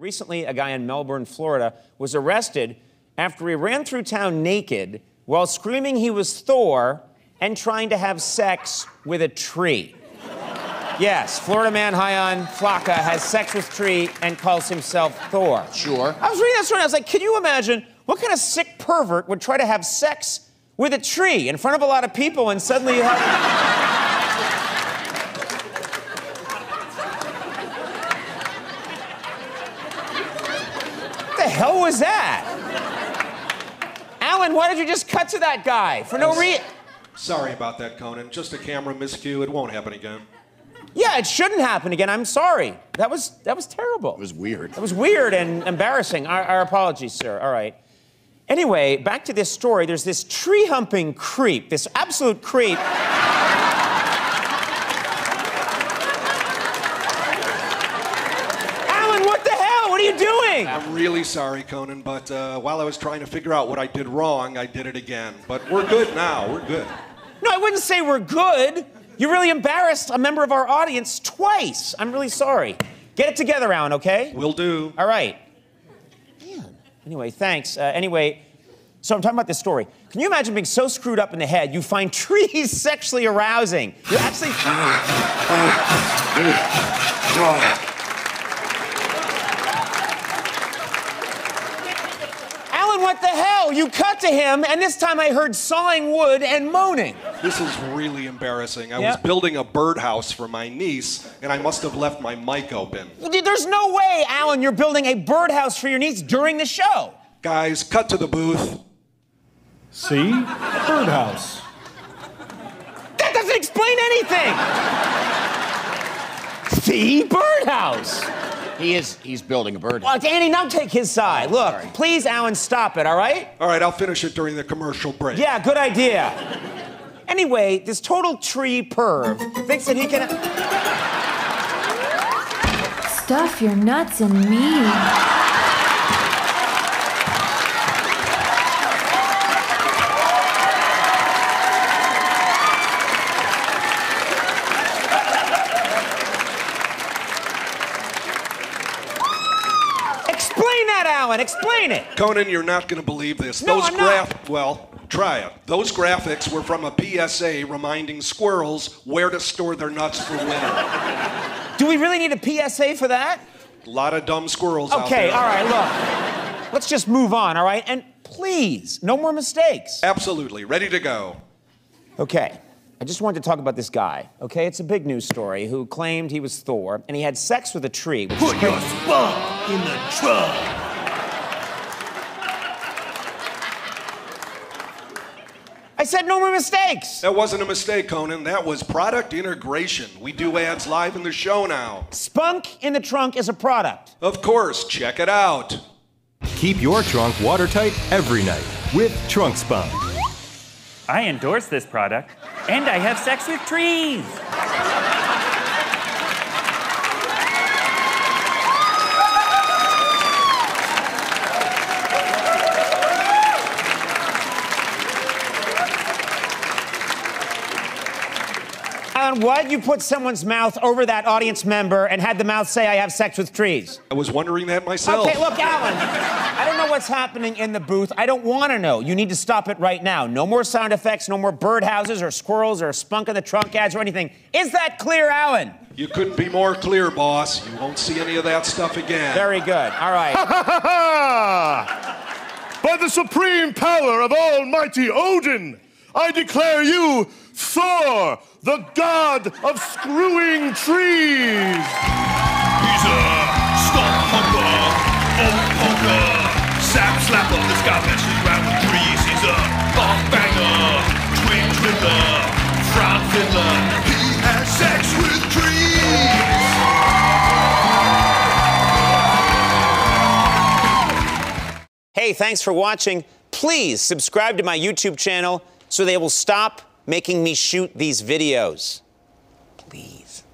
Recently, a guy in Melbourne, Florida, was arrested after he ran through town naked while screaming he was Thor and trying to have sex with a tree. Yes, Florida man Hyan Flocka has sex with tree and calls himself Thor. Sure. I was reading that story and I was like, can you imagine what kind of sick pervert would try to have sex with a tree in front of a lot of people and suddenly you have. What the hell was that? Alan, why did you just cut to that guy for no reason? Sorry about that, Conan. Just a camera miscue. It won't happen again. Yeah, it shouldn't happen again. I'm sorry. That was that was terrible. It was weird. It was weird and embarrassing. Our, our apologies, sir. All right. Anyway, back to this story. There's this tree humping creep, this absolute creep. Alan, what the hell? What are you doing? I'm really sorry, Conan, but uh, while I was trying to figure out what I did wrong, I did it again. But we're good now. We're good. No, I wouldn't say we're good. You really embarrassed a member of our audience twice. I'm really sorry. Get it together, Alan, okay? Will do. All right. Man. Anyway, thanks. Uh, anyway, so I'm talking about this story. Can you imagine being so screwed up in the head you find trees sexually arousing? You're actually. What? You cut to him, and this time I heard sawing wood and moaning. This is really embarrassing. I Yeah. was building a birdhouse for my niece, and I must have left my mic open. Well, dude, There's no way, Alan, you're building a birdhouse for your niece during the show. Guys, cut to the booth. See? Birdhouse. That doesn't explain anything. See, birdhouse. He is. He's building a bird. Well, Andy, now take his side. Oh, Look, sorry. please, Alan, stop it, all right? All right, I'll finish it during the commercial break. Yeah, good idea. Anyway, this total tree perv thinks that he can. Stuff your nuts in me. Explain that, Explain it. Conan, you're not going to believe this. No, Those I'm not. well, try it. Those graphics were from a PSA reminding squirrels where to store their nuts for winter. Do we really need a PSA for that? A lot of dumb squirrels out there. Okay, all right, look. Let's just move on, all right? And please, no more mistakes. Absolutely. Ready to go. Okay. I just wanted to talk about this guy, okay? It's a big news story who claimed he was Thor and he had sex with a tree. Which is crazy. spunk in the trunk. I said no more mistakes. That wasn't a mistake, Conan. That was product integration. We do ads live in the show now. Spunk in the trunk is a product. Of course, check it out. Keep your trunk watertight every night with Trunk Spunk. I endorse this product, and I have sex with trees. On what? You put someone's mouth over that audience member and had the mouth say, I have sex with trees. I was wondering that myself. Okay, look, Alan, I don't know what's happening in the booth. I don't want to know. You need to stop it right now. No more sound effects, no more birdhouses or squirrels or spunk in the trunk ads or anything. Is that clear, Alan? You couldn't be more clear, boss. You won't see any of that stuff again. Very good. All right. By the supreme power of Almighty Odin, I declare you Thor, the god of screwing trees. He's a stomp humper, old punker, sap slapper that's got messes around with trees. He's a bong banger, twin twiddler, frown fiddler. He has sex with trees. Hey, thanks for watching. Please subscribe to my YouTube channel so they will stop making me shoot these videos. Please.